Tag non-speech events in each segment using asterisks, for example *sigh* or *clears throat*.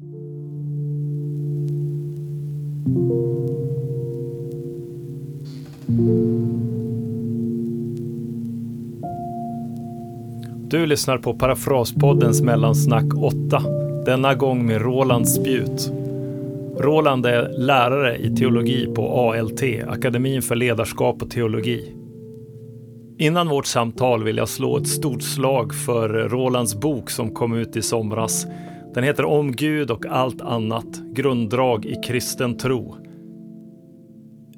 Du lyssnar på Parafraspoddens mellansnack 8. Denna gång med Roland Spjut. Roland är lärare i teologi på ALT, Akademin för ledarskap och teologi. Innan vårt samtal vill jag slå ett stort slag för Rolands bok som kom ut i somras. Den heter Om Gud och allt annat, grunddrag i kristen tro.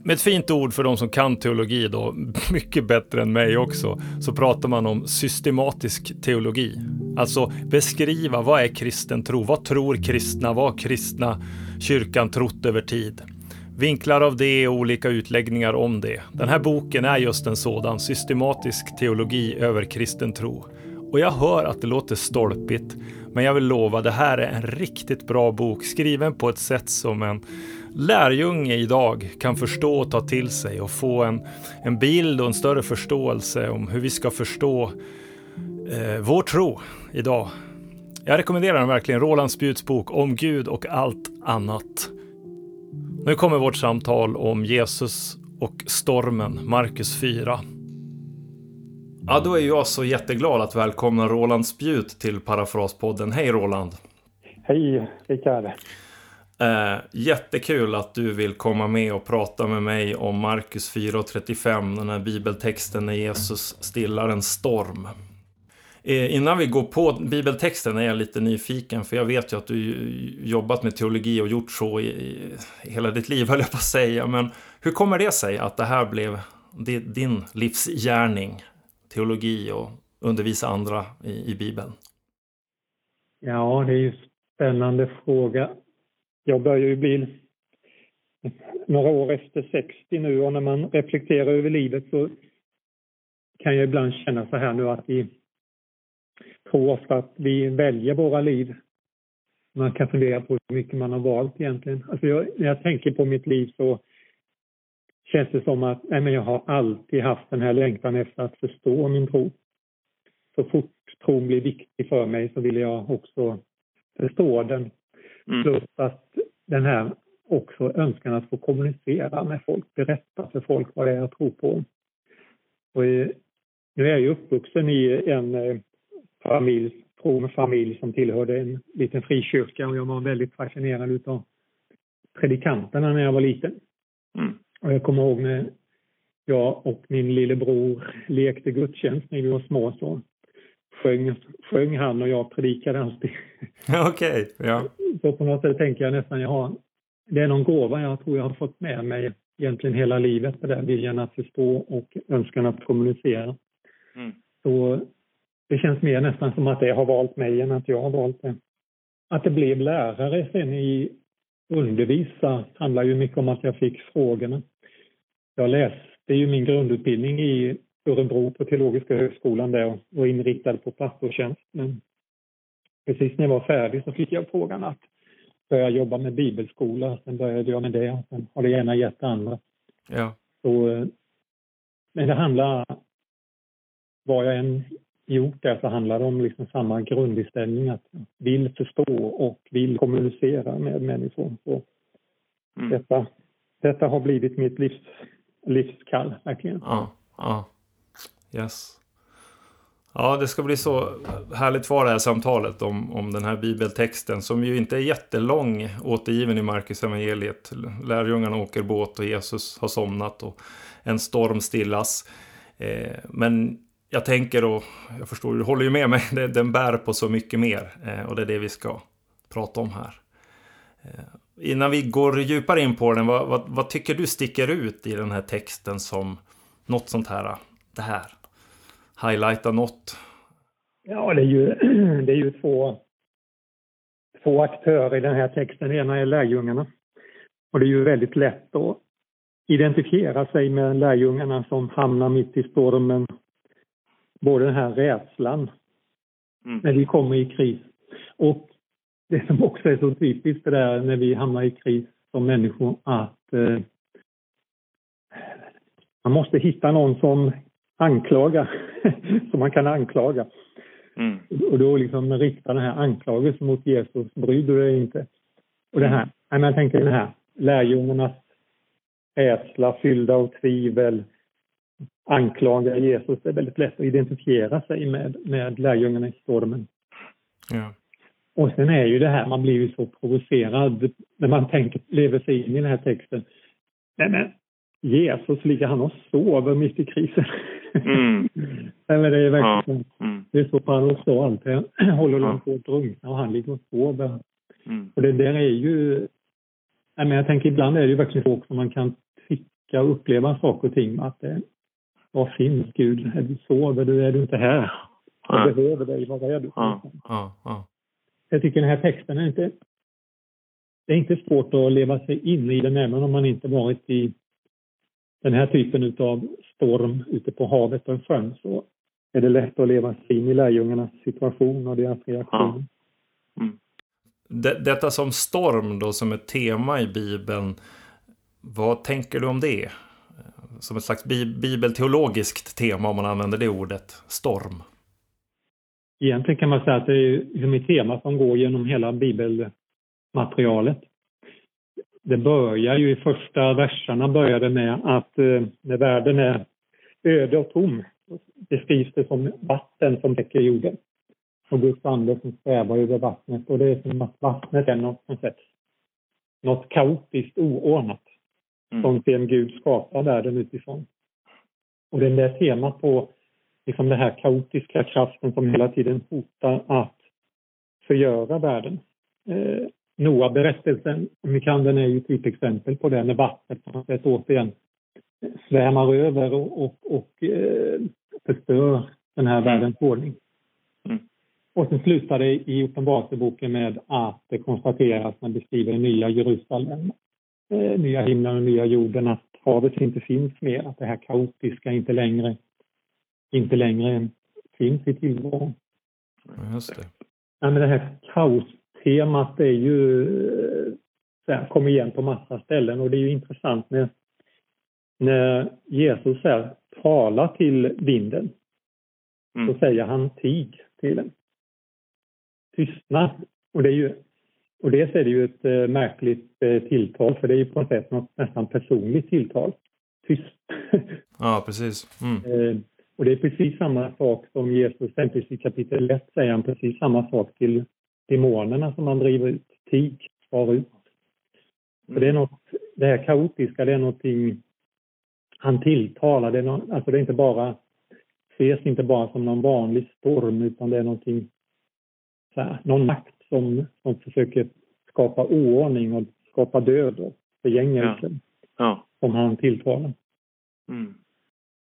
Med ett fint ord för de som kan teologi då, *laughs* mycket bättre än mig också, så pratar man om systematisk teologi. Alltså beskriva vad är kristen tro? Vad tror kristna? Vad har kristna kyrkan trott över tid? Vinklar av det och olika utläggningar om det. Den här boken är just en sådan systematisk teologi över kristen tro. Och jag hör att det låter stolpigt, men jag vill lova, det här är en riktigt bra bok skriven på ett sätt som en lärjunge idag kan förstå och ta till sig och få en, en bild och en större förståelse om hur vi ska förstå eh, vår tro idag. Jag rekommenderar den verkligen, Roland Spjuts bok Om Gud och allt annat. Nu kommer vårt samtal om Jesus och stormen, Markus 4. Ja, då är jag så jätteglad att välkomna Roland Spjut till Parafraspodden. Hej Roland! Hej Rickard! Eh, jättekul att du vill komma med och prata med mig om Markus 4.35, den här bibeltexten när Jesus stillar en storm. Eh, innan vi går på bibeltexten är jag lite nyfiken, för jag vet ju att du jobbat med teologi och gjort så i, i hela ditt liv, *laughs* höll jag på att säga. Men hur kommer det sig att det här blev din livsgärning, teologi och undervisa andra i, i Bibeln? Ja, det är ju en spännande fråga jag börjar ju bli några år efter 60 nu och när man reflekterar över livet så kan jag ibland känna så här nu att vi tror ofta att vi väljer våra liv. Man kan fundera på hur mycket man har valt egentligen. Alltså jag, när jag tänker på mitt liv så känns det som att nej men jag har alltid haft den här längtan efter att förstå min tro. Så fort tron blir viktig för mig så vill jag också förstå den. Mm. Plus att den här också önskan att få kommunicera med folk, berätta för folk vad det är jag tror på. Och nu är jag ju uppvuxen i en eh, familj, from familj som tillhörde en liten frikyrka och jag var väldigt fascinerad utav predikanterna när jag var liten. Mm. Och jag kommer ihåg när jag och min lillebror lekte gudstjänst när vi var små så sjöng, sjöng han och jag predikade alltid. *laughs* Okej, okay, ja. Så på något sätt tänker jag nästan jag har, det är någon gåva jag tror jag har fått med mig egentligen hela livet, det där viljan att förstå och önskan att kommunicera. Mm. Så det känns mer nästan som att det har valt mig än att jag har valt det. Att det blev lärare sen i undervisa handlar ju mycket om att jag fick frågorna. Jag läste ju min grundutbildning i Örebro på Teologiska högskolan där och var inriktad på pastortjänst. Men precis när jag var färdig så fick jag frågan att börja jobba med bibelskola. Sen började jag med det och sen har det gärna gett andra. Ja. Så, eh, men det handlar, vad jag än gjort där så handlar det om liksom samma grundinställning att vill förstå och vill kommunicera med människor. Så mm. detta, detta har blivit mitt livs, livskall, verkligen. Ja, ja. Yes. Ja, det ska bli så härligt för det här samtalet om, om den här bibeltexten som ju inte är jättelång återgiven i Markus evangeliet. Lärjungarna åker båt och Jesus har somnat och en storm stillas. Eh, men jag tänker och jag förstår, du håller ju med mig, *laughs* den bär på så mycket mer eh, och det är det vi ska prata om här. Eh, innan vi går djupare in på den, vad, vad, vad tycker du sticker ut i den här texten som något sånt här, det här? highlighta något? Ja, det är ju, *clears throat* det är ju två, två aktörer i den här texten. Den ena är lärjungarna. Och det är ju väldigt lätt att identifiera sig med lärjungarna som hamnar mitt i stormen. Både den här rädslan mm. när vi kommer i kris och det som också är så typiskt det där när vi hamnar i kris som människor att eh, man måste hitta någon som anklaga, *laughs* som man kan anklaga. Mm. Och då liksom riktar den här anklagelsen mot Jesus, bryr du dig inte? Och det här, mm. jag tänker det här, lärjungarnas rädsla, fyllda av tvivel, anklagar Jesus. Det är väldigt lätt att identifiera sig med, med lärjungarna i stormen. Ja. Och sen är ju det här, man blir ju så provocerad när man tänker, lever sig in i den här texten. Nej men, Jesus ligger han och sover mitt i krisen. Mm. *laughs* Nej, det är verkligen, ja. mm. det är så paradoxalt. Jag håller ja. på att drunkna och han ligger och sover. Mm. Och det där är ju, nej men jag tänker ibland är det ju verkligen så också man kan tycka och uppleva saker och ting att det, var finns Gud? Är du sover du? Är du inte här? Jag behöver dig, var är du? Ja. Ja. Jag tycker den här texten är inte, det är inte svårt att leva sig in i den även om man inte varit i den här typen av storm ute på havet och sjön så är det lätt att leva sig in i lärjungarnas situation och deras reaktion. Ja. Mm. detta som storm då som ett tema i Bibeln, vad tänker du om det? Som ett slags bibelteologiskt tema om man använder det ordet, storm. Egentligen kan man säga att det är liksom ett tema som går genom hela bibelmaterialet det börjar ju i första verserna började med att eh, när världen är öde och tom beskrivs det som vatten som täcker jorden. Och Guds ande som svävar över vattnet och det är som att vattnet är något, något, sätt, något kaotiskt oordnat mm. som sen Gud skapar världen utifrån. Och det är det temat på liksom den här kaotiska kraften som hela tiden hotar att förgöra världen. Eh, Noa-berättelsen, om ni kan den, är ju ett typexempel på det när vattnet på något sätt återigen svämmar över och, och, och eh, förstör den här världens ordning. Mm. Och sen slutar det i Uppenbarelseboken med att det konstateras när beskriver det nya Jerusalem, eh, nya himlen och nya jorden, att havet inte finns mer, att det här kaotiska inte längre, inte längre finns i tillvaron. Just det. Ja, men det här kaos temat är ju, så här, kommer igen på massa ställen och det är ju intressant när, när Jesus här talar till vinden. Mm. Så säger han tig till den. Tystna. Och det är ju och dels är det ju ett äh, märkligt äh, tilltal för det är ju på något sätt något nästan personligt tilltal. Tyst. *laughs* Ja, precis. Mm. äh, och det är precis samma sak som Jesus, exempelvis i kapitel 1 säger han precis samma sak till demonerna som man driver ut. Tig, spara ut. Mm. Det är något, det här kaotiska, det är någonting han tilltalar. Det är, no, alltså det är inte bara, ses inte bara som någon vanlig storm utan det är någonting, så här, någon makt som, som försöker skapa oordning och skapa död och förgängelse. Ja. Ja. Som han tilltalar. Mm.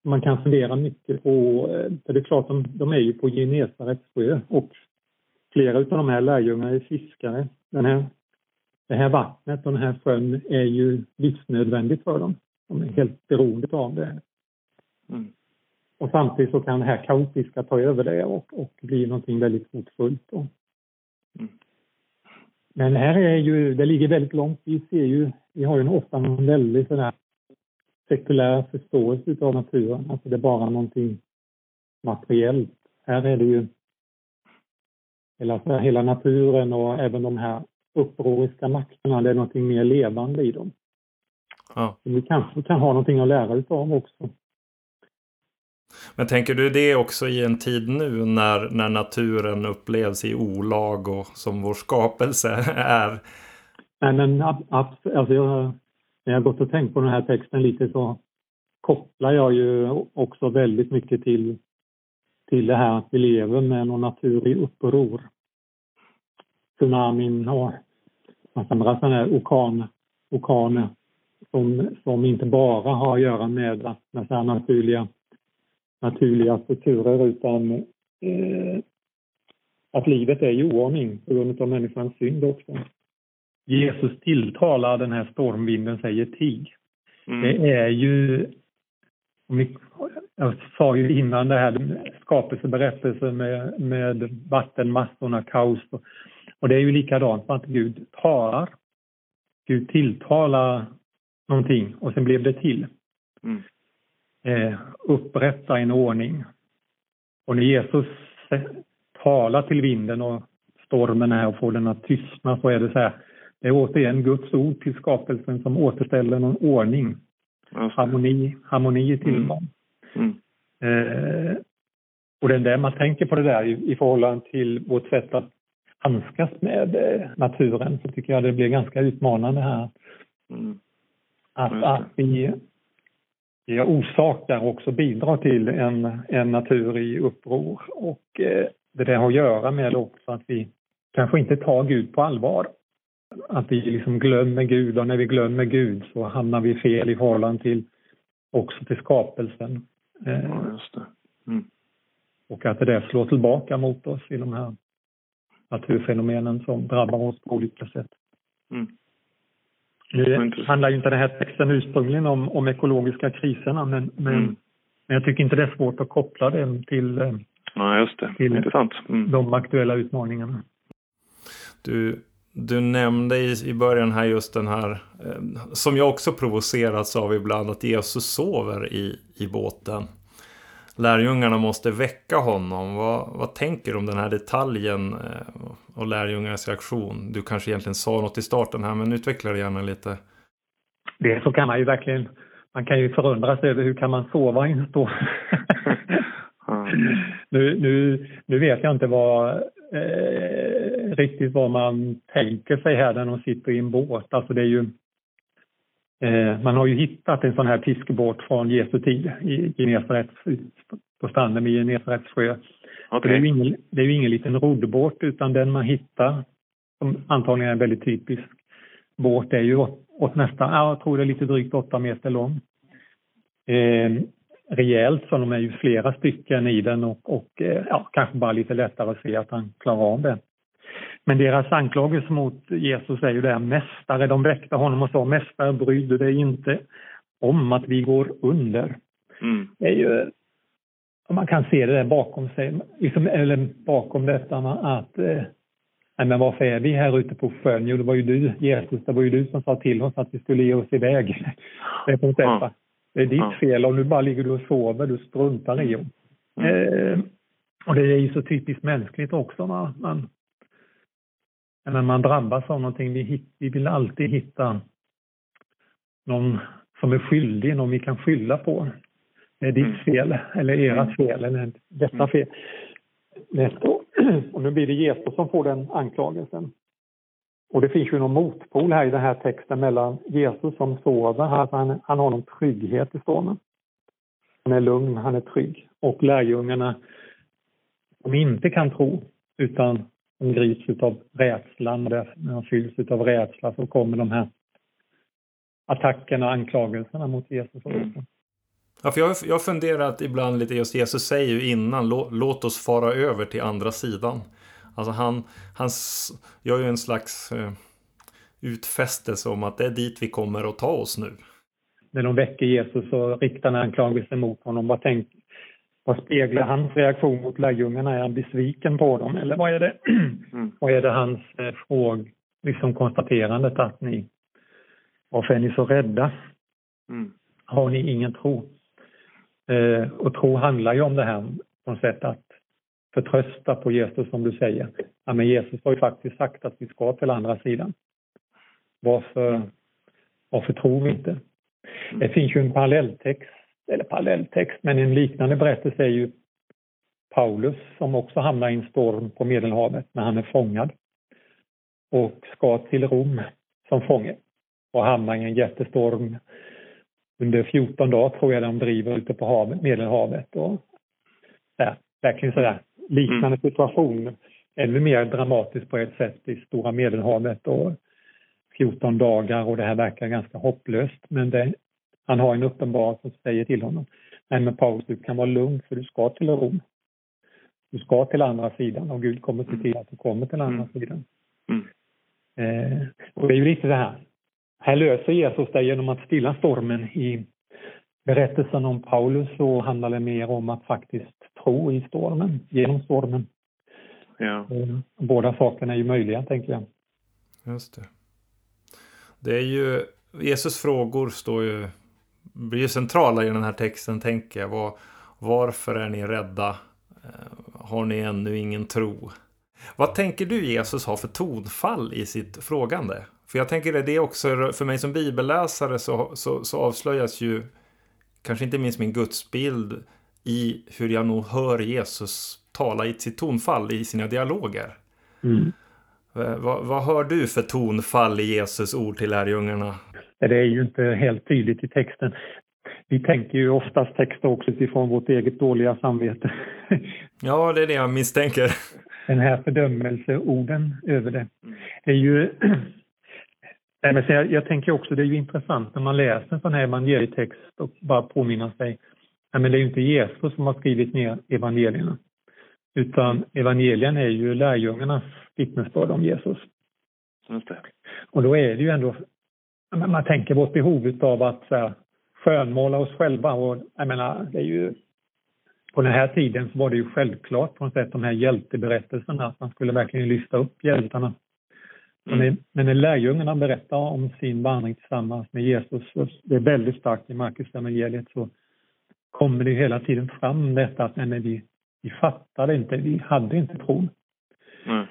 Man kan fundera mycket på, eh, för det är klart de, de är ju på Genesarets sjö och flera av de här lärjungarna är fiskare. Den här, det här vattnet och den här sjön är ju livsnödvändigt för dem. De är helt beroende av det. Mm. Och samtidigt så kan det här kaotiska ta över det och, och bli någonting väldigt hotfullt. Mm. Men här är ju, det ligger väldigt långt, vi ser ju, vi har ju ofta en väldigt sån här sekulär förståelse av naturen, alltså det är bara någonting materiellt. Här är det ju hela, hela naturen och även de här upproriska makterna, det är någonting mer levande i dem. Ja. vi kanske kan ha någonting att lära utav också. Men tänker du det också i en tid nu när, när naturen upplevs i olag och som vår skapelse *laughs* är? Nej men alltså jag, när jag gått och tänkt på den här texten lite så kopplar jag ju också väldigt mycket till till det här att vi lever med någon natur i uppror. Tsunamin och massa andra sådana här orkan, orkaner som, som inte bara har att göra med, med så naturliga, naturliga strukturer utan eh, att livet är i oordning på grund av människans synd också. Jesus tilltalar den här stormvinden, säger tig. Mm. Det är ju jag sa ju innan det här skapelseberättelsen med, med vattenmassorna, kaos. Och, och det är ju likadant med att Gud talar. Gud tilltalar någonting och sen blev det till. Mm. Eh, upprätta en ordning. Och när Jesus tala till vinden och stormen här och få den att tystna så är det så här. Det är återigen Guds ord till skapelsen som återställer någon ordning. Harmoni, harmoni i tillvaron. Mm. Mm. Eh, och det är där man tänker på det där i, i förhållande till vårt sätt att handskas med eh, naturen så tycker jag det blir ganska utmanande här. Mm. Att, att vi orsakar också bidrar till en, en natur i uppror och eh, det där har att göra med också att vi kanske inte tar Gud på allvar. Att vi liksom glömmer Gud och när vi glömmer Gud så hamnar vi fel i förhållande till också till skapelsen. Eh, ja. Mm. Och att det där slår tillbaka mot oss i de här naturfenomenen som drabbar oss på olika sätt. Mm. Nu handlar ju inte den här texten ursprungligen om, om ekologiska kriserna men, men, mm. men jag tycker inte det är svårt att koppla den till, eh, ja, just det. till Intressant. Mm. de aktuella utmaningarna. Du, du nämnde i, i början här just den här, eh, som jag också provocerats av ibland, att Jesus sover i, i båten lärjungarna måste väcka honom. Vad, vad tänker du om den här detaljen eh, och lärjungarnas reaktion? Du kanske egentligen sa något i starten här, men utveckla det gärna lite. Det så kan man ju verkligen, man kan ju förundras över hur kan man sova i en stor... *laughs* nu, nu, nu vet jag inte vad, eh, riktigt vad man tänker sig här när de sitter i en båt. Alltså det är ju man har ju hittat en sån här fiskebåt från Jesu tid i Genesarets, på stranden vid Genesarets sjö. Okay. Det, är ingen, det är ju ingen liten roddbåt utan den man hittar, som antagligen är en väldigt typisk båt, är ju åt, nästan, ja, jag tror det är lite drygt åtta meter lång. Eh, rejält så de är ju flera stycken i den och, och eh, ja, kanske bara lite lättare att se att han klarar av det. Men deras anklagelse mot Jesus är ju det här, mästare, de väckte honom och sa mästare bryr du dig inte om att vi går under. Mm. Det är ju, man kan se det där bakom sig, liksom, eller bakom detta att eh, Nej, men varför är vi här ute på sjön? Jo, det var ju du, Jesus, det var ju du som sa till oss att vi skulle ge oss iväg. *laughs* Det är, på ja. det är ditt fel och nu bara ligger du och sover, du struntar i oss. Mm. Eh, och det är ju så typiskt mänskligt också. Man, man, när man drabbas av någonting, vi, vi vill alltid hitta någon som är skyldig, någon vi kan skylla på. Det är ditt mm. fel, eller ert mm. fel, eller detta mm. fel. *clears throat* Och nu blir det Jesus som får den anklagelsen. Och det finns ju någon motpol här i den här texten mellan Jesus som sover, han, han har någon trygghet i stormen. Han är lugn, han är trygg. Och lärjungarna som inte kan tro, utan de grips av rädslan. När de fylls av rädsla så kommer de här attackerna och anklagelserna mot Jesus. Mm. Ja, för jag, jag har funderat ibland lite, just Jesus säger ju innan, låt oss fara över till andra sidan. Alltså han, han gör ju en slags eh, utfästelse om att det är dit vi kommer att ta oss nu. När de väcker Jesus och riktar en anklagelse mot honom, vad, tänk, vad speglar hans reaktion mot lärjungarna? Är han besviken på dem eller vad är det? *clears throat* Mm. vad är det hans eh, fråg, liksom konstaterandet att ni, varför är ni så rädda? Mm. Har ni ingen tro? Eh, och tro handlar ju om det här på något sätt att förtrösta på Jesus som du säger. Ja, men Jesus har ju faktiskt sagt att vi ska till andra sidan. Varför, mm. varför tror vi inte? Mm. Det finns ju en parallelltext eller parallelltext, men en liknande berättelse är ju Paulus som också hamnar i en storm på Medelhavet när han är fångad och ska till Rom som fånge och hamnar i en jättestorm under 14 dagar tror jag de driver ute på havet, Medelhavet. Och, ja, verkligen sådär liknande mm. situation. Ännu mer dramatiskt på ett sätt i Stora Medelhavet och 14 dagar och det här verkar ganska hopplöst men det han har en uppenbarelse som säger till honom, nej men Paulus du kan vara lugn för du ska till Rom. Du ska till andra sidan och Gud kommer se till att du kommer till andra mm. sidan. Mm. Eh, och det är ju lite det här, här löser Jesus det genom att stilla stormen. I berättelsen om Paulus så handlar det mer om att faktiskt tro i stormen, genom stormen. Ja. Eh, båda sakerna är ju möjliga, tänker jag. Just det. Det är ju, Jesus frågor står ju blir centrala i den här texten tänker jag. Var, varför är ni rädda? Eh, har ni ännu ingen tro. Vad tänker du Jesus har för tonfall i sitt frågande? För jag tänker det är också, för mig som bibelläsare så, så, så avslöjas ju kanske inte minst min gudsbild i hur jag nog hör Jesus tala i sitt tonfall i sina dialoger. Mm. Vad, vad hör du för tonfall i Jesus ord till lärjungarna? Det är ju inte helt tydligt i texten. Vi tänker ju oftast texter också utifrån vårt eget dåliga samvete. *laughs* Ja, det är det jag misstänker. Den här fördömelseorden över det. Det är ju... *clears throat* jag, tänker också, det är ju intressant när man läser en sån här evangelietext och bara påminna sig. men det är ju inte Jesus som har skrivit ner evangelierna. Utan evangelien är ju lärjungarnas vittnesbörd om Jesus. Just det. Och då är det ju ändå, man tänker vårt behov av att här, skönmåla oss själva och jag menar, det är ju på den här tiden så var det ju självklart på något sätt de här hjälteberättelserna, att man skulle verkligen lyfta upp hjältarna. Mm. Men när lärjungarna berättar om sin vandring tillsammans med Jesus, det är väldigt starkt i Markus evangeliet så kommer det hela tiden fram detta att nej, vi, vi fattade inte, vi hade inte tron. Mm.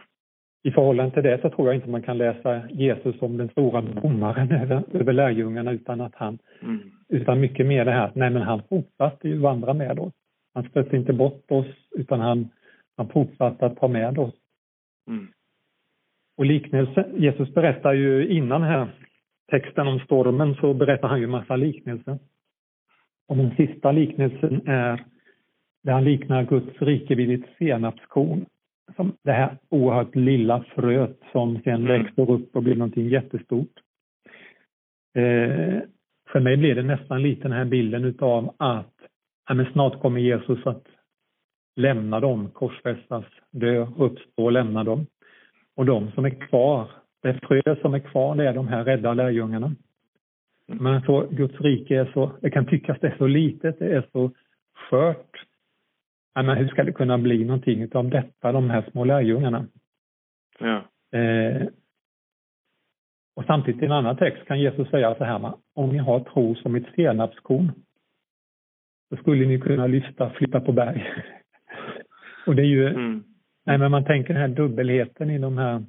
I förhållande till det så tror jag inte man kan läsa Jesus som den stora domaren över, över lärjungarna utan att han, mm. utan mycket mer det här att nej men han fortsatte ju vandra med oss. Han stötte inte bort oss utan han, han fortsatte att ta med oss. Mm. Och liknelse, Jesus berättar ju innan här texten om stormen så berättar han ju massa liknelser. Och den sista liknelsen är där han liknar Guds rike vid ett senapskorn. Som det här oerhört lilla fröet som sen mm. växer upp och blir någonting jättestort. Eh, för mig blir det nästan lite den här bilden utav att ja, men snart kommer Jesus att lämna dem, korsfästas, dö, uppstå och lämna dem. Och de som är kvar, det frö som är kvar, det är de här rädda lärjungarna. Mm. Men så Guds rike är så, det kan tyckas det är så litet, det är så skört. Ja, men hur ska det kunna bli någonting av detta, de här små lärjungarna? Ja. Eh, och samtidigt i en annan text kan Jesus säga så här, om ni har tro som ett senapskorn så skulle ni kunna lyfta, flytta på berg. *laughs* och det är ju, mm. nej men man tänker den här dubbelheten i de här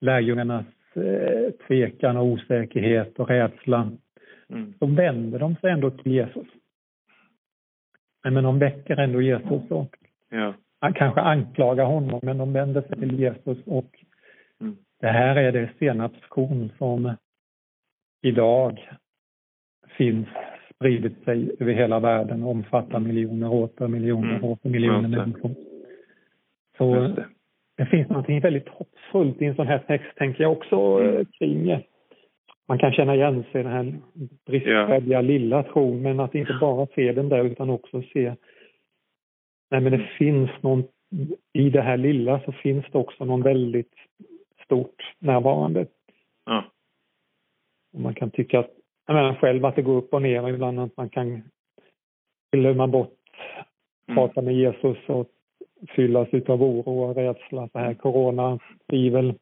lärjungarnas eh, tvekan och osäkerhet och rädsla. Mm. Så vänder de sig ändå till Jesus. Nej, men de väcker ändå Jesus och ja. kanske anklagar honom, men de vänder sig till Jesus och mm. det här är det senapskorn som idag finns spridit sig över hela världen och omfattar miljoner och åter miljoner och mm. åter miljoner människor. Så det. det. finns något väldigt hoppfullt i en sån här text, tänker jag också mm. Eh, kring. Man kan känna igen sig i den här bristfälliga lilla tron, men att inte bara se den där utan också se Nej, men det mm. finns någon, i det här lilla så finns det också någon väldigt stort närvarande. Ja. Och man kan tycka att jag menar själv att det går upp och ner ibland att man kan glömma bort mm. prata med Jesus och fyllas av oro och rädsla, så här corona, tvivel.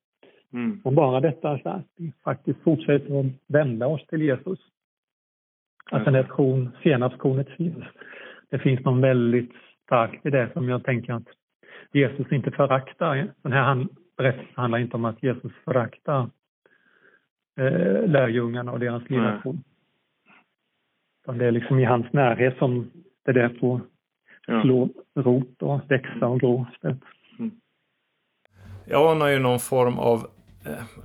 Mm. Men bara detta så att vi faktiskt fortsätter att vända oss till Jesus. Att den här tron, senapskornet finns. Det finns någon väldigt starkt i det som jag tänker att Jesus inte föraktar. Den här berättelsen handlar inte om att Jesus föraktar eh, lärjungarna och deras ledarform. Mm. Det är liksom i hans närhet som det där får ja. slå rot och växa och gro. Mm. Jag anar ju någon form av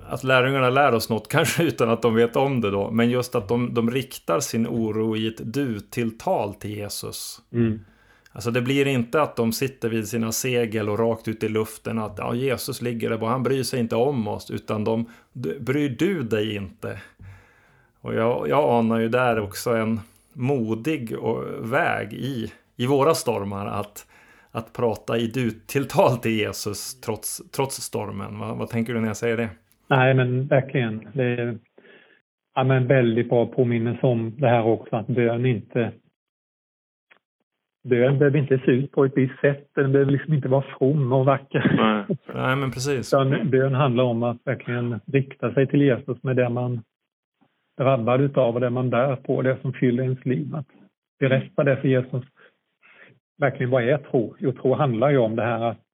att lärjungarna lär oss något, *laughs* kanske utan att de vet om det då, men just att de, de riktar sin oro i ett du-tilltal till Jesus. Mm. Alltså det blir inte att de sitter vid sina segel och rakt ut i luften att ja, Jesus ligger där och han bryr sig inte om oss utan de bryr du dig inte. Och jag, jag anar ju där också en modig väg i, i våra stormar att, att prata i du-tilltal till Jesus trots, trots stormen. Vad, vad tänker du när jag säger det? Nej men verkligen. Det är ja, men väldigt bra påminnelse om det här också att bön inte Bön behöver inte se ut på ett visst sätt. Den behöver liksom inte vara from och vacker. Nej, Nej men precis. bön handlar om att verkligen rikta sig till Jesus med det man drabbad utav och det man bär på, det som fyller ens liv. Att berätta det för Jesus. Verkligen vad är tro? Jo, tro handlar ju om det här att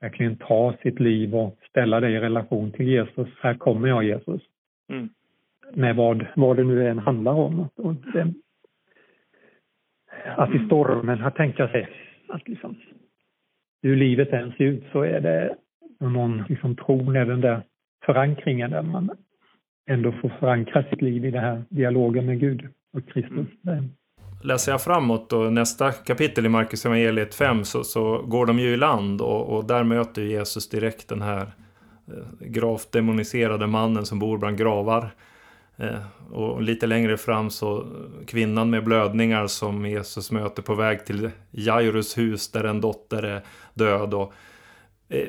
verkligen ta sitt liv och ställa det i relation till Jesus. Här kommer jag Jesus. Mm. Med vad, vad det nu än handlar om. Det, att i stormen, att tänka sig att liksom, hur livet än ser ut så är det någon liksom tron är den där förankringen där man ändå får förankra sitt liv i den här dialogen med Gud och Kristus. Mm. Läser jag framåt och nästa kapitel i Markus evangeliet 5 så, så går de ju i land och, och där möter Jesus direkt den här eh, gravt demoniserade mannen som bor bland gravar. Eh, och lite längre fram så kvinnan med blödningar som Jesus möter på väg till Jairus hus där en dotter är död. Och, eh,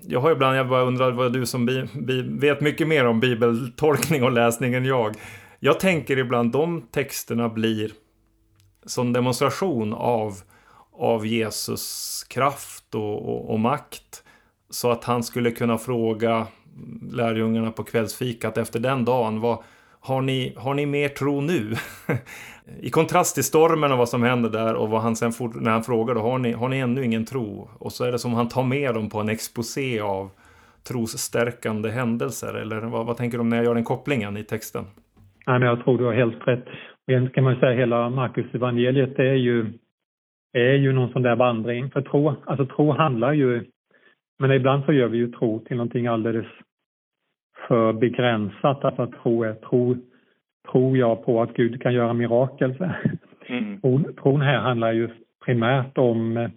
jag har ibland, jag bara undrar vad du som bi, bi, vet mycket mer om bibeltolkning och läsning än jag. Jag tänker ibland de texterna blir som demonstration av, av Jesus kraft och, och, och makt. Så att han skulle kunna fråga lärjungarna på kvällsfikat efter den dagen. Vad, har, ni, har ni mer tro nu? *laughs* I kontrast till stormen och vad som händer där och vad han sen fort, när han frågar då, har ni, har ni ännu ingen tro? Och så är det som han tar med dem på en exposé av trosstärkande händelser. Eller vad, vad tänker du om när jag gör den kopplingen i texten? Nej, men jag tror du har helt rätt. Egentligen kan man säga hela Markus evangeliet är ju, är ju någon sån där vandring. För tro, alltså tro handlar ju, men ibland så gör vi ju tro till någonting alldeles för begränsat. Alltså att tro är tro, tror jag på att Gud kan göra mirakel. Mm. Tron, tron här handlar ju primärt om,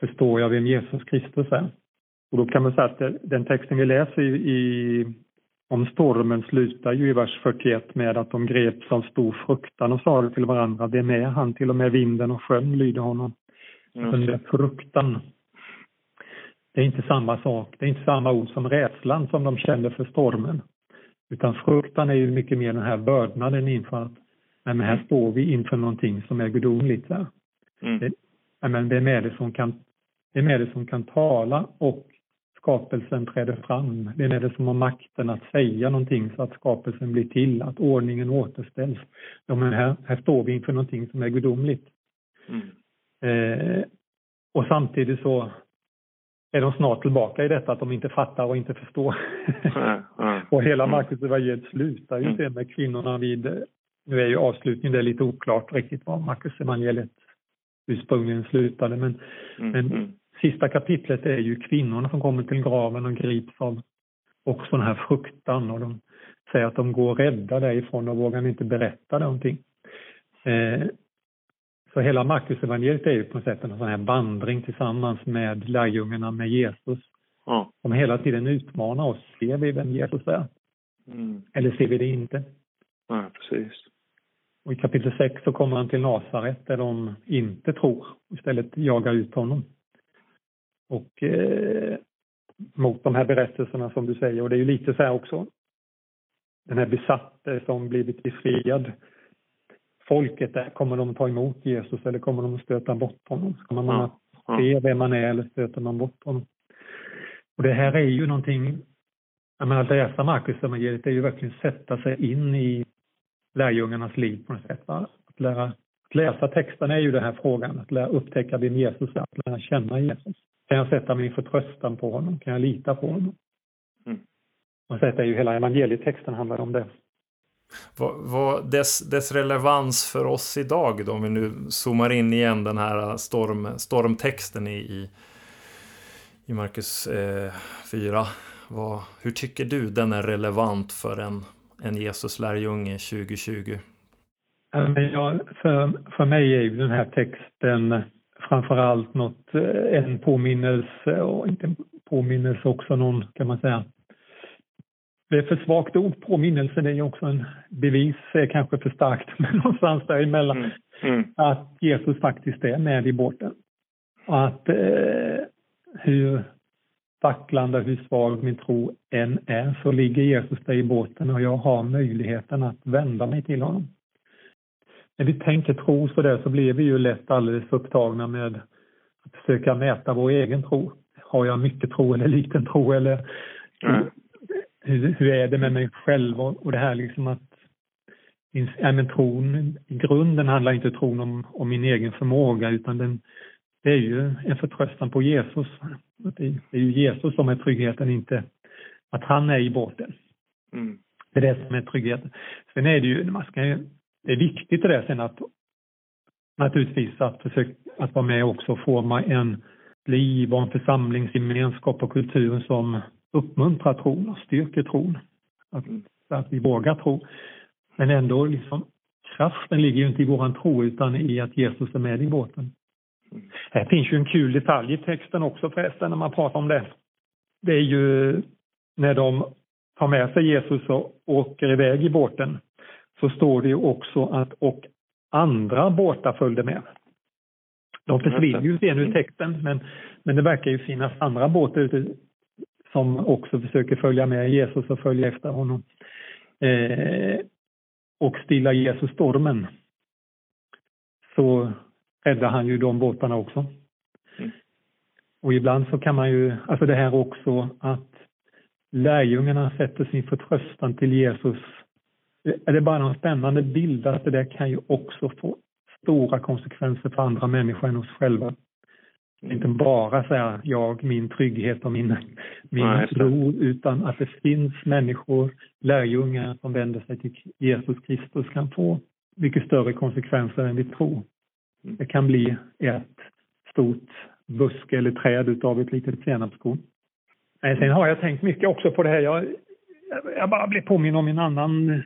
förstår jag vem Jesus Kristus är? Och då kan man säga att den texten vi läser i, i om stormen slutar ju i vers 41 med att de greps av stor fruktan och sa till varandra, vem är han? Till och med vinden och sjön lyder honom. Mm. Fruktan, det är inte samma sak, det är inte samma ord som rädslan som de kände för stormen. Utan fruktan är ju mycket mer den här vördnaden inför att, nej men här står vi inför någonting som är gudomligt. Mm. Det, men vem är det som kan, vem är det som kan tala och skapelsen träder fram. Vem är det som har makten att säga någonting så att skapelsen blir till, att ordningen återställs? Men här, här står vi inför någonting som är gudomligt. Mm. Eh, och samtidigt så är de snart tillbaka i detta att de inte fattar och inte förstår. Mm. Mm. *laughs* och hela Markus evangeliet slutar ju sen med kvinnorna vid, nu är ju avslutningen det är lite oklart riktigt vad Markus evangeliet ursprungligen slutade men, men sista kapitlet är ju kvinnorna som kommer till graven och grips av också den här fruktan och de säger att de går rädda därifrån och vågar inte berätta någonting. Eh, så hela Markus evangeliet är ju på något sätt en sån här vandring tillsammans med lärjungarna med Jesus. Ja. Som hela tiden utmanar oss. Ser vi vem Jesus är? Mm. Eller ser vi det inte? Ja, precis. Och I kapitel 6 så kommer han till Nasaret där de inte tror. Istället jagar ut honom. Och eh, mot de här berättelserna som du säger. Och det är ju lite så här också. Den här besatte som blivit befriad. Folket där, kommer de att ta emot Jesus eller kommer de att stöta bort honom? Kommer man att se vem man är eller stöter man bort honom? Och det här är ju någonting, jag menar att läsa Markus evangeliet är ju verkligen sätta sig in i lärjungarnas liv på något sätt. Va? Att, lära, att läsa texten är ju den här frågan, att lära upptäcka vem Jesus är, att lära känna Jesus. Kan jag sätta min förtröstan på honom? Kan jag lita på honom? Mm. Och så är ju hela evangelietexten handlar om det. Vad, vad dess, dess, relevans för oss idag då, om vi nu zoomar in igen den här storm, stormtexten i, i, i Markus eh, 4. Vad, hur tycker du den är relevant för en, en Jesus-lärjunge 2020? Ja, för, för mig är ju den här texten framförallt något, eh, en påminnelse och inte en påminnelse också någon kan man säga. Det är för svagt ord, påminnelse det är också en bevis, är kanske för starkt, *laughs* men någonstans däremellan. Mm. Mm. Att Jesus faktiskt är med i båten. Och att eh, hur vacklande, hur svag min tro än är, så ligger Jesus där i båten och jag har möjligheten att vända mig till honom när vi tänker tro så där så blir vi ju lätt alldeles upptagna med att försöka mäta vår egen tro. Har jag mycket tro eller liten tro eller mm. hur, hur, är det med mig själv och, och det här liksom att ja, men tron, i grunden handlar inte tron om, om min egen förmåga utan den, det är ju en förtröstan på Jesus. Det är ju Jesus som är tryggheten, inte att han är i båten. Mm. Det är det som är tryggheten. Sen är det ju, man ska, det är viktigt det där sen att naturligtvis att försöka att vara med också och forma en liv och en församlingsgemenskap och kultur som uppmuntrar tron och styrker tron. Att, att vi vågar tro. Men ändå, liksom, kraften ligger ju inte i våran tro utan i att Jesus är med i båten. Här finns ju en kul detalj i texten också förresten när man pratar om det. Det är ju när de tar med sig Jesus och åker iväg i båten så står det ju också att och andra båtar följde med. De försvinner ju sen ur texten men, men det verkar ju finnas andra båtar ute som också försöker följa med Jesus och följa efter honom. Eh, och stilla Jesus stormen så räddar han ju de båtarna också. Mm. Och ibland så kan man ju, alltså det här också att lärjungarna sätter sin förtröstan till Jesus. Är det bara en spännande bild att det där kan ju också få stora konsekvenser för andra människor än oss själva. Inte bara säga jag, min trygghet och min, min tro, utan att det finns människor, lärjungar som vänder sig till Jesus Kristus kan få mycket större konsekvenser än vi tror. Mm. Det kan bli ett stort buske eller träd utav ett litet senapskorn. Sen har jag tänkt mycket också på det här. Jag, jag bara blev påminn om en annan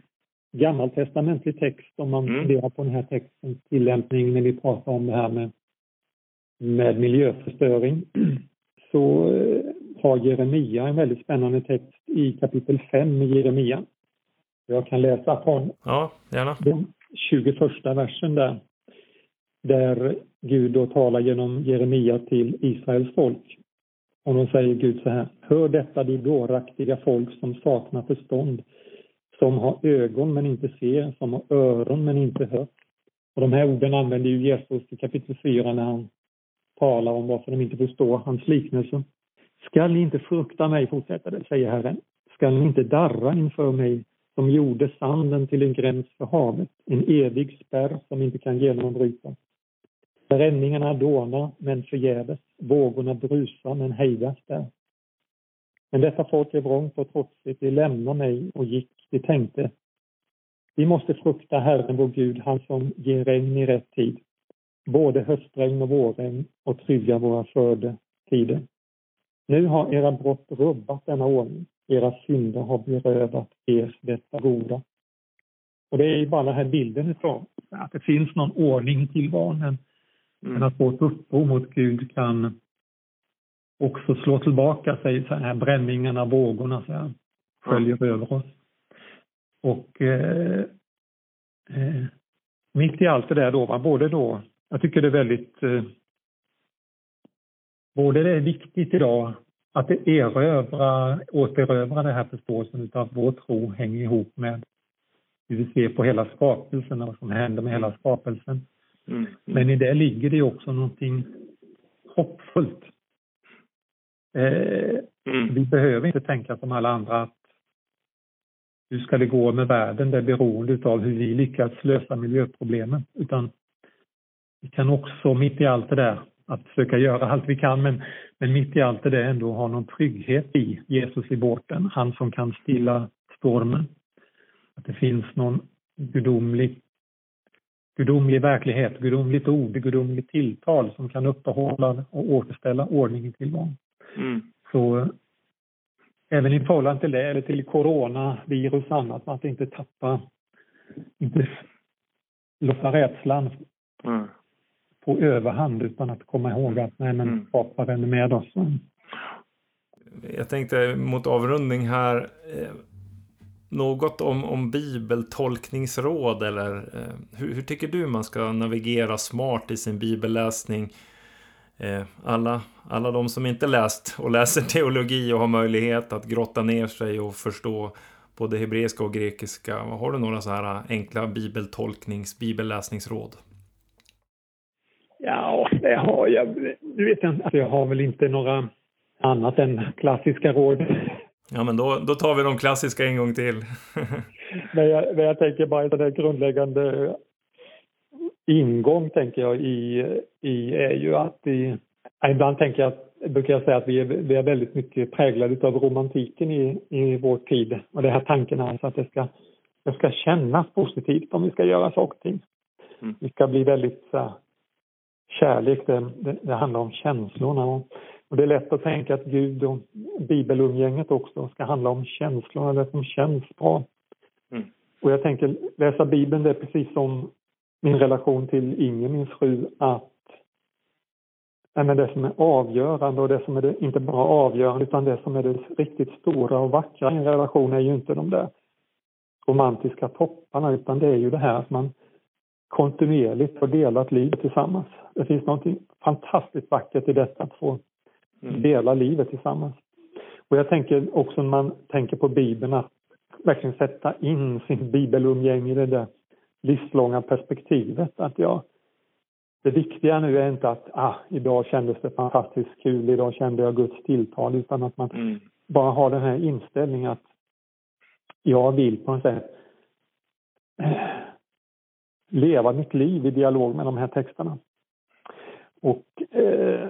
gammaltestamentlig text om man mm. funderar på den här textens tillämpning när vi pratar om det här med, med miljöförstöring. *clears throat* Så eh, har Jeremia en väldigt spännande text i kapitel 5 i Jeremia. Jag kan läsa från ja, gärna. den 21 versen där. Där Gud då talar genom Jeremia till Israels folk. Och då säger Gud så här. Hör detta, de dåraktiga folk som saknar förstånd som har ögon men inte ser, som har öron men inte hör. Och de här orden använder ju Jesus i kapitel 4 när han talar om varför de inte förstår hans liknelse. Skall ni inte frukta mig, fortsätter det, säger Herren. Skall ni inte darra inför mig som gjorde sanden till en gräns för havet, en evig spärr som inte kan genombrytas. Bränningarna dånar, men förgäves. Vågorna brusar, men hejdas där. Men detta folk är vrångt och trotsigt. De lämnar mig och gick. De tänkte. Vi måste frukta Herren vår Gud, han som ger regn i rätt tid. Både höstregn och vårregn och tryggar våra skördetider. Nu har era brott rubbat denna ordning. Era synder har berövat er detta goda. Och det är bara den här bilden av att det finns någon ordning i tillvaron. Mm. Men att vårt uppror mot Gud kan också slå tillbaka sig, så här bränningarna, vågorna så här, sköljer mm. över oss. Och eh, eh, mitt i allt det där då, va, både då, jag tycker det är väldigt, eh, både det är viktigt idag att erövra, återövra det här förståelsen av att vår tro hänger ihop med hur vi ser på hela skapelsen och vad som händer med hela skapelsen. Mm. Mm. Men i det ligger det också någonting hoppfullt. Eh, mm. Vi behöver inte tänka som alla andra att hur ska det gå med världen? Det är beroende av hur vi lyckas lösa miljöproblemen. Utan vi kan också mitt i allt det där att försöka göra allt vi kan men, men mitt i allt det där ändå ha någon trygghet i Jesus i båten. Han som kan stilla stormen. Att det finns någon gudomlig, gudomlig verklighet, gudomligt ord, gudomligt tilltal som kan uppehålla och återställa ordningen till tillvaron. Mm. Så även i förhållande till det, eller till coronavirus och annat, att inte tappa, inte låta rädslan mm. få överhand utan att komma ihåg att nej men mm. skaparen är med oss. Jag tänkte mot avrundning här, eh, något om, om bibeltolkningsråd eller eh, hur, hur tycker du man ska navigera smart i sin bibelläsning? Eh, alla, alla de som inte läst och läser *laughs* teologi och har möjlighet att grotta ner sig och förstå både hebreiska och grekiska. Har du några så här enkla bibeltolknings, bibelläsningsråd? Ja, det har jag. Du vet alltså jag har väl inte några annat än klassiska råd. Ja, men då, då tar vi de klassiska en gång till. *laughs* men, jag, men jag tänker bara en grundläggande ingång tänker jag i, i är ju att i, ibland tänker jag att, brukar jag säga att vi är, vi är väldigt mycket präglade av romantiken i, i vår tid och det här tanken är alltså att det ska, det ska kännas positivt om vi ska göra saker och ting. Mm. Vi ska bli väldigt så kärlek, det, det, det, handlar om känslorna. Och, och det är lätt att tänka att Gud och bibelumgänget också ska handla om känslorna, det som känns bra. Mm. Och jag tänker, läsa Bibeln det är precis som min relation till Inger, min fru, att men det som är avgörande och det som är det, inte bara avgörande utan det som är det riktigt stora och vackra i en relation är ju inte de där romantiska topparna utan det är ju det här att man kontinuerligt har delat livet tillsammans. Det finns något fantastiskt vackert i detta att få mm. dela livet tillsammans. Och jag tänker också när man tänker på Bibeln att verkligen sätta in sin bibelumgänge i det där livslånga perspektivet. Att jag, det viktiga nu är inte att ah, idag kändes det fantastiskt kul, idag kände jag Guds tilltal, utan att man mm. bara har den här inställningen att jag vill på något sätt eh, leva mitt liv i dialog med de här texterna. Och eh,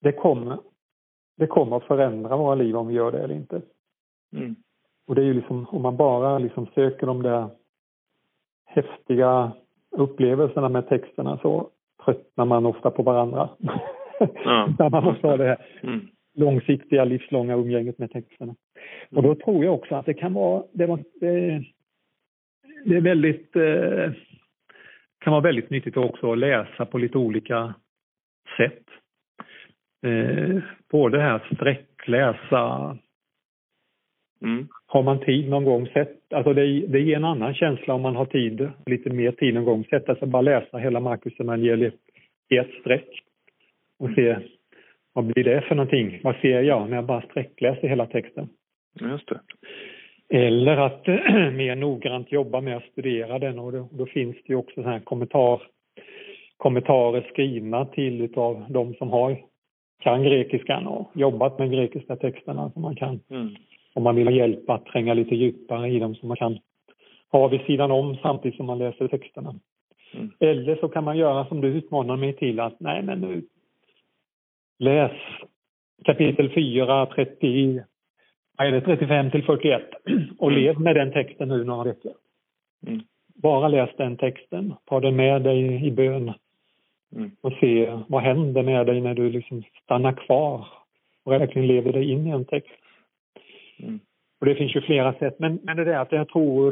det kommer, det kommer att förändra våra liv om vi gör det eller inte. Mm. Och det är ju liksom, om man bara liksom söker de där häftiga upplevelserna med texterna så tröttnar man ofta på varandra. Ja. *laughs* Där man måste ha det här mm. långsiktiga, livslånga umgänget med texterna. Och då tror jag också att det kan vara, det, var, det, det är väldigt, eh, kan vara väldigt nyttigt också att läsa på lite olika sätt. Eh, både här sträckläsa, Mm. Har man tid någon gång, sett, alltså det, det ger en annan känsla om man har tid, lite mer tid någon gång, sätta sig och bara läsa hela Markus evangeliet i ett streck och se vad blir det för någonting? Vad ser jag när jag bara sträckläser hela texten? Just det. Eller att *clears throat* mer noggrant jobba med att studera den och då, då finns det ju också så här kommentar, kommentarer skrivna till utav de som har kan grekiskan och jobbat med grekiska texterna som man kan mm om man vill ha hjälp att tränga lite djupare i dem som man kan ha vid sidan om samtidigt som man läser texterna. Mm. Eller så kan man göra som du utmanar mig till att nej men nu läs kapitel 4, 30, vad är det, 35 till 41 *clears throat* och mm. lev med den texten nu några veckor. Mm. Bara läs den texten, ta den med dig i bön mm. och se vad händer med dig när du liksom stannar kvar och verkligen lever dig in i en text. Mm. Och det finns ju flera sätt, men, men det där att jag tror,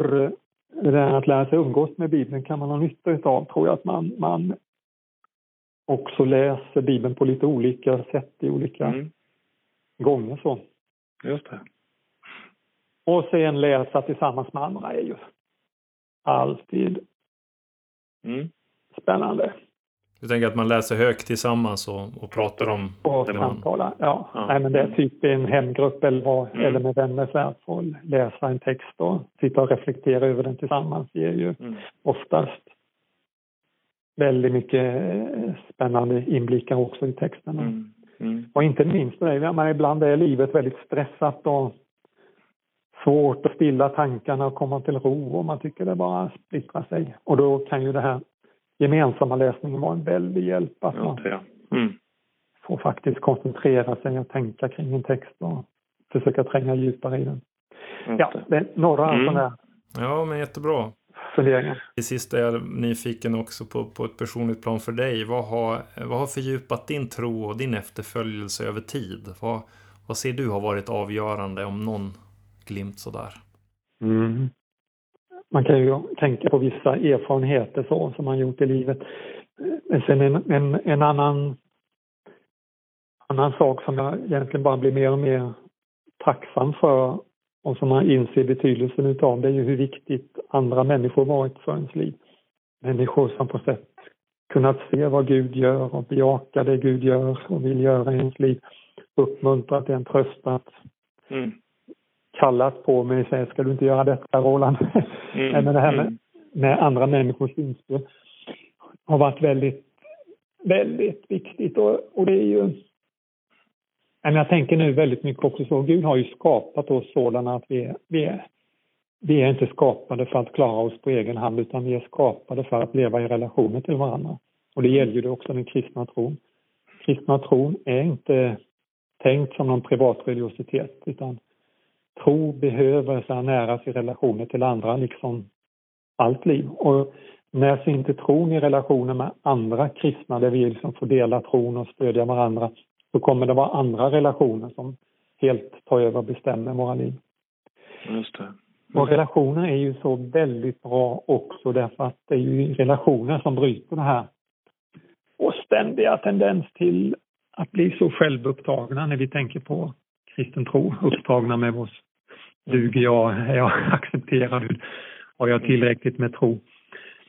det där att lära sig umgås med Bibeln kan man ha nytta utav, tror jag att man, man också läser Bibeln på lite olika sätt i olika mm. gånger så. Just det. Och sen läsa tillsammans med andra är ju alltid mm. spännande. Du tänker att man läser högt tillsammans och, och pratar om och samtalar, ja. ja. Nej, men det är typ i en hemgrupp eller, mm. eller med vänner så att få läsa en text och sitta och reflektera över den tillsammans ger ju mm. oftast väldigt mycket eh, spännande inblickar också i texterna. Mm. Mm. Och inte minst men ibland är livet väldigt stressat och svårt att stilla tankarna och komma till ro och man tycker det bara splittrar sig. Och då kan ju det här gemensamma läsningen var en väldig hjälp. Att man ja, mm. får faktiskt koncentrera sig och tänka kring en text och försöka tränga djupare i den. Ja, det är några mm. sådana Ja, men jättebra. Funderingar. Till sist är jag nyfiken också på, på ett personligt plan för dig. Vad har, vad har fördjupat din tro och din efterföljelse över tid? Vad, vad ser du har varit avgörande om någon glimt sådär? Mm man kan ju tänka på vissa erfarenheter så, som man gjort i livet. Men sen en, en, en annan, annan sak som jag egentligen bara blir mer och mer tacksam för och som man inser betydelsen utav det är ju hur viktigt andra människor varit för ens liv. Människor som på sätt kunnat se vad Gud gör och bejaka det Gud gör och vill göra i ens liv. Uppmuntrat en, tröstat. Mm kallat på mig och säger ska du inte göra detta Roland? Mm. *laughs* Men det här med, mm. med andra människors inspel har varit väldigt, väldigt viktigt och, och det är ju jag tänker nu väldigt mycket också så, Gud har ju skapat oss sådana att vi, vi, är, vi är inte skapade för att klara oss på egen hand utan vi är skapade för att leva i relationer till varandra. Och det gäller ju också den kristna tron. Kristna tron är inte tänkt som någon privat religiositet utan tro behöver så näras i relationer till andra liksom allt liv. Och när inte tron i relationer med andra kristna där vi liksom får dela tron och stödja varandra så kommer det vara andra relationer som helt tar över och bestämmer våra liv. Just det. Och relationer är ju så väldigt bra också därför att det är ju relationer som bryter det här och ständiga tendens till att bli så självupptagna när vi tänker på kristen tro, upptagna med oss. Duger jag? Är *laughs* jag accepterad? Har jag tillräckligt med tro?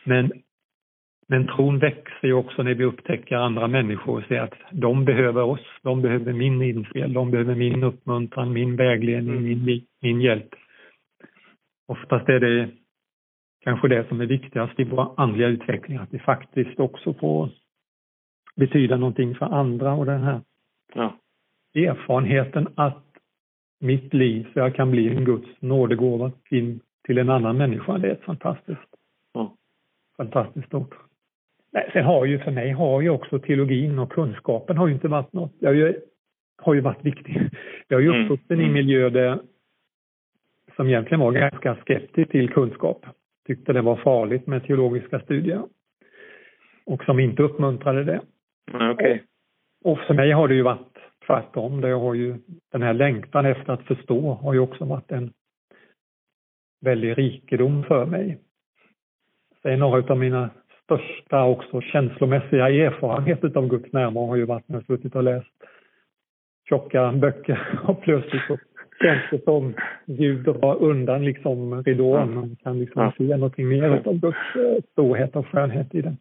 Men, men tron växer ju också när vi upptäcker andra människor och ser att de behöver oss, de behöver min inspel, de behöver min uppmuntran, min vägledning, min, min hjälp. Oftast är det kanske det som är viktigast i vår andliga utveckling, att vi faktiskt också får betyda någonting för andra och den här ja. erfarenheten att mitt liv, så jag kan bli en Guds nådegåva in till en annan människa, det är ett fantastiskt, ja. fantastiskt stort. Nej, sen har ju för mig har ju också teologin och kunskapen har ju inte varit något, jag har ju, har ju varit viktig. Jag är ju mm. uppvuxen mm. i en miljö där som egentligen var ganska skeptisk till kunskap. Tyckte det var farligt med teologiska studier. Och som inte uppmuntrade det. Okay. Och för mig har det ju varit tvärtom. Det har ju, den här längtan efter att förstå har ju också varit en väldig rikedom för mig. Det är några av mina största också känslomässiga erfarenheter av Guds närvaro har ju varit när jag suttit och läst tjocka böcker *laughs* och plötsligt så känns det som Gud drar undan liksom ridån. Man kan liksom ja. se någonting mer av Guds eh, storhet och skönhet i den.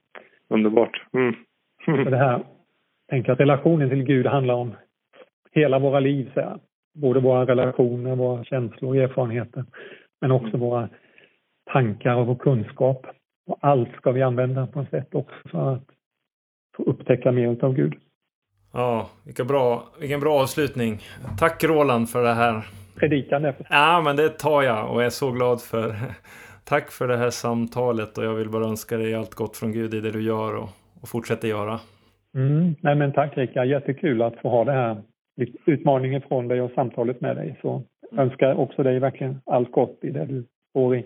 Underbart. Mm. Det här, tänk att relationen till Gud handlar om hela våra liv, så här. både våra relationer, våra känslor och erfarenheter, men också våra tankar och vår kunskap. Och allt ska vi använda på ett sätt också för att få upptäcka mer av Gud. Ja, vilken bra, vilken bra avslutning. Tack Roland för det här. Predikan Ja, men det tar jag och är så glad för. *laughs* Tack för det här samtalet och jag vill bara önska dig allt gott från Gud i det du gör och, och fortsätter göra. Mm, nej men tack Rickard, jättekul att få ha det här utmaningen från dig och samtalet med dig. Så jag önskar också dig verkligen allt gott i det du står i.